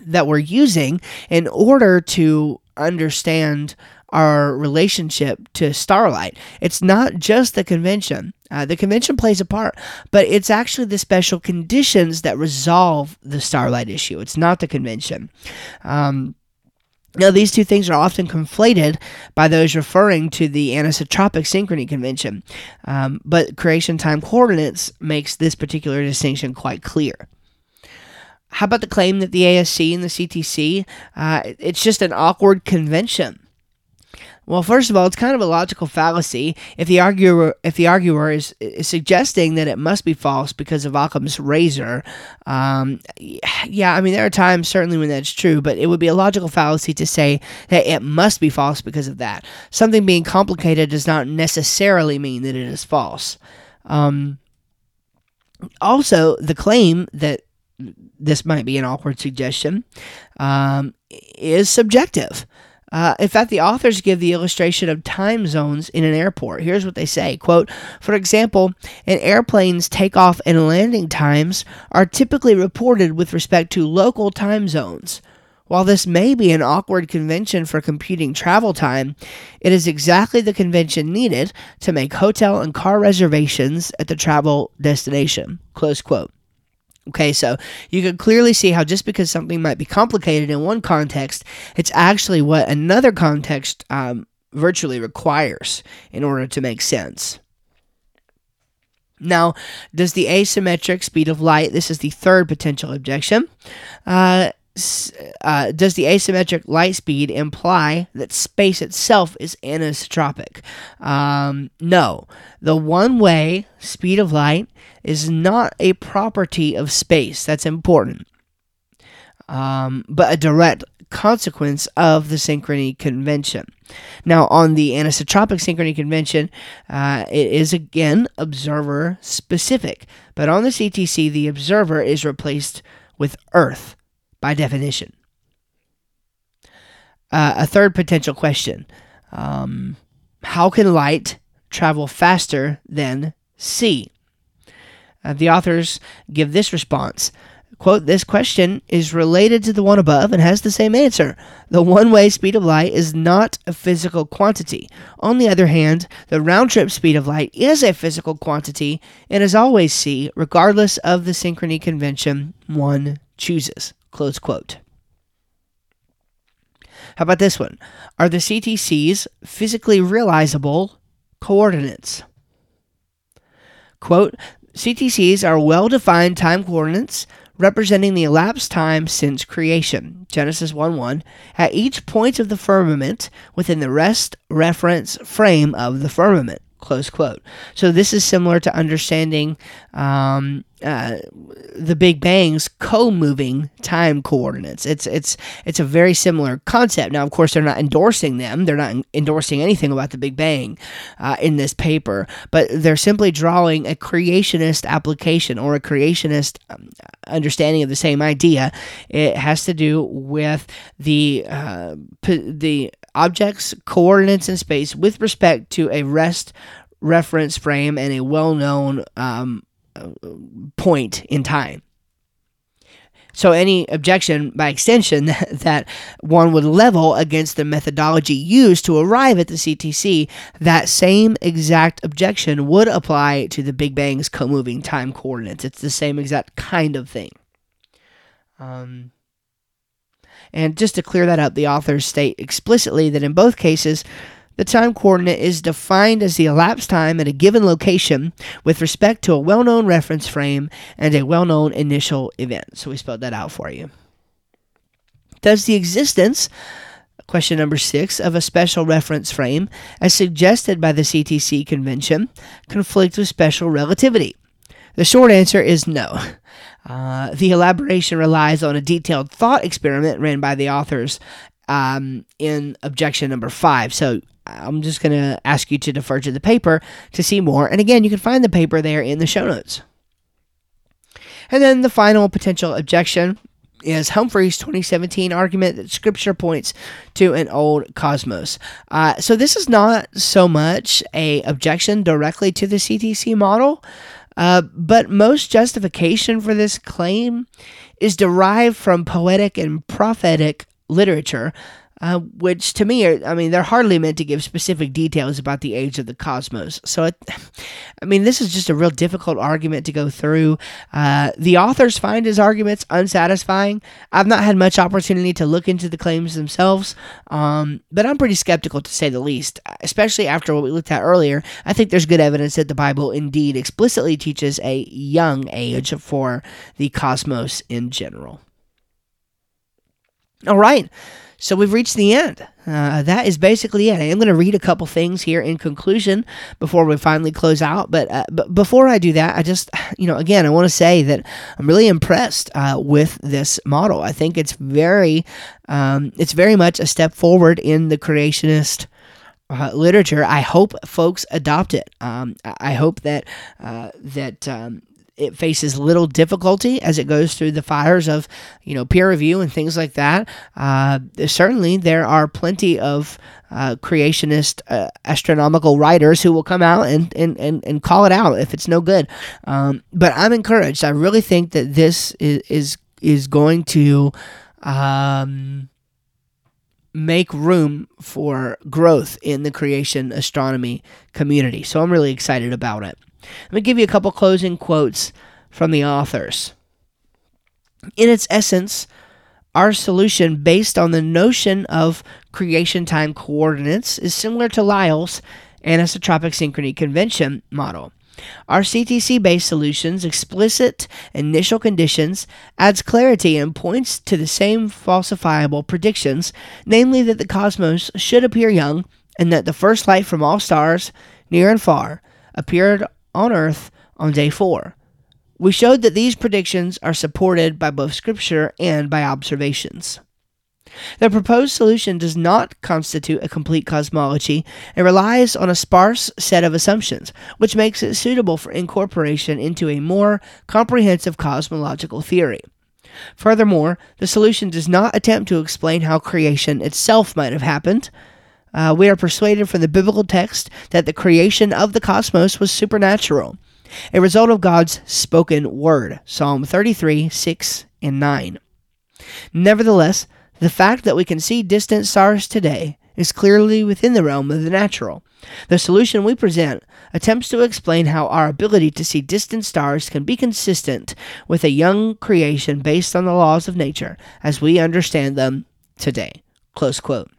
that we're using in order to understand our relationship to starlight. It's not just the convention. Uh, the convention plays a part, but it's actually the special conditions that resolve the starlight issue. It's not the convention. Um, now, these two things are often conflated by those referring to the anisotropic synchrony convention, um, but creation time coordinates makes this particular distinction quite clear. How about the claim that the ASC and the CTC, uh, it's just an awkward convention? Well, first of all, it's kind of a logical fallacy if the arguer if the arguer is, is suggesting that it must be false because of Occam's razor. Um, yeah, I mean there are times certainly when that's true, but it would be a logical fallacy to say that it must be false because of that. Something being complicated does not necessarily mean that it is false. Um, also, the claim that this might be an awkward suggestion um, is subjective. Uh, in fact, the authors give the illustration of time zones in an airport. Here's what they say quote, For example, an airplane's takeoff and landing times are typically reported with respect to local time zones. While this may be an awkward convention for computing travel time, it is exactly the convention needed to make hotel and car reservations at the travel destination. Close quote. Okay, so you can clearly see how just because something might be complicated in one context, it's actually what another context um, virtually requires in order to make sense. Now, does the asymmetric speed of light, this is the third potential objection, uh, uh, does the asymmetric light speed imply that space itself is anisotropic? Um, no. The one way speed of light is not a property of space. That's important. Um, but a direct consequence of the synchrony convention. Now, on the anisotropic synchrony convention, uh, it is again observer specific, but on the CTC, the observer is replaced with Earth by definition. Uh, a third potential question. Um, How can light travel faster than C? Uh, the authors give this response. Quote this question is related to the one above and has the same answer. The one-way speed of light is not a physical quantity. On the other hand the round-trip speed of light is a physical quantity and is always c regardless of the synchrony convention one chooses close quote how about this one are the ctcs physically realizable coordinates quote CTCs are well defined time coordinates representing the elapsed time since creation. Genesis 1 1. At each point of the firmament within the rest reference frame of the firmament. Close quote. So this is similar to understanding um, uh, the Big Bang's co-moving time coordinates. It's it's it's a very similar concept. Now, of course, they're not endorsing them. They're not endorsing anything about the Big Bang uh, in this paper, but they're simply drawing a creationist application or a creationist um, understanding of the same idea. It has to do with the uh, p- the objects, coordinates in space with respect to a rest reference frame and a well known um, point in time. So, any objection by extension *laughs* that one would level against the methodology used to arrive at the CTC, that same exact objection would apply to the Big Bang's co moving time coordinates. It's the same exact kind of thing. Um, and just to clear that up, the authors state explicitly that in both cases, the time coordinate is defined as the elapsed time at a given location with respect to a well known reference frame and a well known initial event. So we spelled that out for you. Does the existence, question number six, of a special reference frame, as suggested by the CTC convention, conflict with special relativity? The short answer is no. Uh, the elaboration relies on a detailed thought experiment ran by the authors um, in objection number five. So I'm just going to ask you to defer to the paper to see more. And again, you can find the paper there in the show notes. And then the final potential objection is Humphreys' 2017 argument that Scripture points to an old cosmos. Uh, so this is not so much a objection directly to the CTC model, uh, but most justification for this claim is derived from poetic and prophetic literature uh, which to me, are, I mean, they're hardly meant to give specific details about the age of the cosmos. So, it, *laughs* I mean, this is just a real difficult argument to go through. Uh, the authors find his arguments unsatisfying. I've not had much opportunity to look into the claims themselves, um, but I'm pretty skeptical to say the least, especially after what we looked at earlier. I think there's good evidence that the Bible indeed explicitly teaches a young age for the cosmos in general. All right. So we've reached the end. Uh, that is basically it. I am going to read a couple things here in conclusion before we finally close out. But, uh, but before I do that, I just, you know, again, I want to say that I'm really impressed uh, with this model. I think it's very, um, it's very much a step forward in the creationist. Uh, literature. I hope folks adopt it. Um, I hope that uh, that um, it faces little difficulty as it goes through the fires of you know peer review and things like that. Uh, certainly, there are plenty of uh, creationist uh, astronomical writers who will come out and, and, and, and call it out if it's no good. Um, but I'm encouraged. I really think that this is is, is going to. Um, make room for growth in the creation astronomy community. So I'm really excited about it. Let me give you a couple closing quotes from the authors. In its essence, our solution based on the notion of creation time coordinates is similar to Lisle's anisotropic synchrony convention model. Our CTC based solution's explicit initial conditions adds clarity and points to the same falsifiable predictions, namely that the cosmos should appear young and that the first light from all stars, near and far, appeared on earth on day four. We showed that these predictions are supported by both scripture and by observations. The proposed solution does not constitute a complete cosmology and relies on a sparse set of assumptions, which makes it suitable for incorporation into a more comprehensive cosmological theory. Furthermore, the solution does not attempt to explain how creation itself might have happened, uh, we are persuaded from the biblical text that the creation of the cosmos was supernatural, a result of God's spoken word. Psalm 33, 6 and 9. Nevertheless, the fact that we can see distant stars today is clearly within the realm of the natural. The solution we present attempts to explain how our ability to see distant stars can be consistent with a young creation based on the laws of nature as we understand them today. Close quote.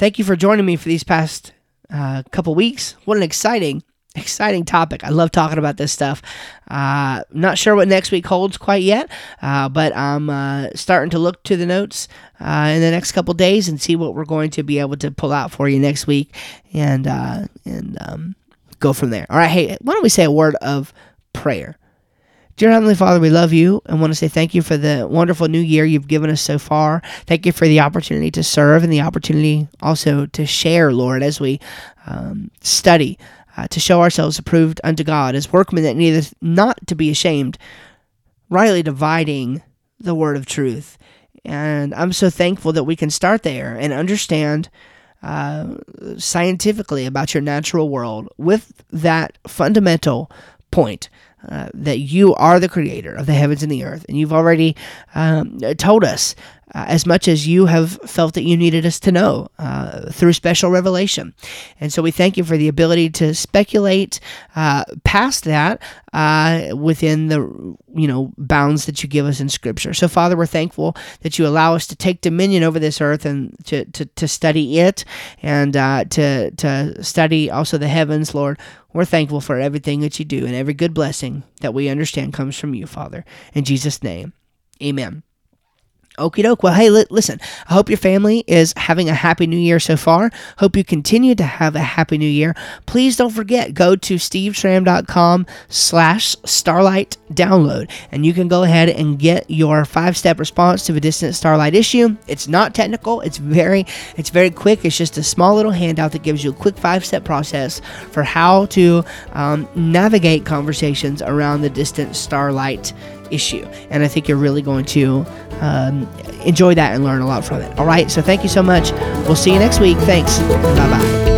Thank you for joining me for these past uh, couple weeks. What an exciting, exciting topic. I love talking about this stuff. Uh, not sure what next week holds quite yet, uh, but I'm uh, starting to look to the notes uh, in the next couple days and see what we're going to be able to pull out for you next week and uh, and um, go from there. All right, hey, why don't we say a word of prayer? Dear Heavenly Father, we love you and want to say thank you for the wonderful new year you've given us so far. Thank you for the opportunity to serve and the opportunity also to share, Lord, as we um, study, uh, to show ourselves approved unto God as workmen that needeth not to be ashamed, rightly dividing the word of truth. And I'm so thankful that we can start there and understand uh, scientifically about your natural world with that fundamental point uh, that you are the creator of the heavens and the earth, and you've already um, told us uh, as much as you have felt that you needed us to know uh, through special revelation. And so we thank you for the ability to speculate uh, past that uh, within the you know bounds that you give us in Scripture. So Father, we're thankful that you allow us to take dominion over this earth and to, to, to study it and uh, to to study also the heavens, Lord. We're thankful for everything that you do and every good blessing that we understand comes from you, Father. In Jesus' name, amen. Okie doke. Well, hey, li- listen, I hope your family is having a happy new year so far. Hope you continue to have a happy new year. Please don't forget, go to steveschramm.com slash starlight download, and you can go ahead and get your five-step response to a distant starlight issue. It's not technical. It's very, it's very quick. It's just a small little handout that gives you a quick five-step process for how to um, navigate conversations around the distant starlight issue. And I think you're really going to um, enjoy that and learn a lot from it. All right. So thank you so much. We'll see you next week. Thanks. Bye bye.